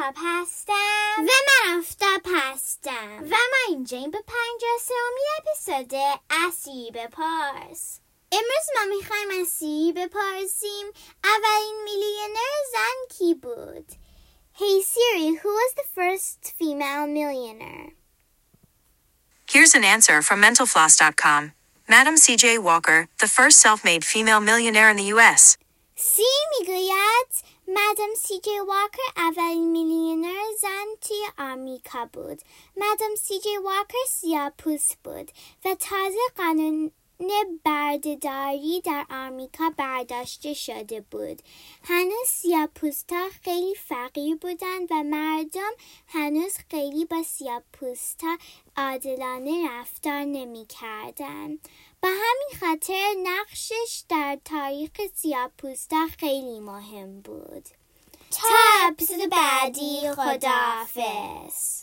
آفتاب هستم و من آفتاب هستم و ما اینجا این به پنجاه سومی اپیزود اسی بپرس امروز ما میخوایم از سی بپرسیم اولین میلیونر زن کی بود Hey Siri, who was the first female millionaire? Here's an answer from mentalfloss.com. Madam C.J. Walker, the first self-made female millionaire in the U.S. سی می‌گوید مدام سی جی واکر اولین میلیونر زن توی آمریکا بود. مدام سی جی واکر سیاه پوست بود و تازه قانون بردهداری در آمریکا برداشته شده بود. هنوز سیاه پوستا خیلی فقیر بودند و مردم هنوز خیلی با سیاه پوستا عادلانه رفتار نمی کردن. با همین خاطر نقشش در تاریخ سیاه پوستا خیلی مهم بود. تا اپیزود بعدی خداحافظ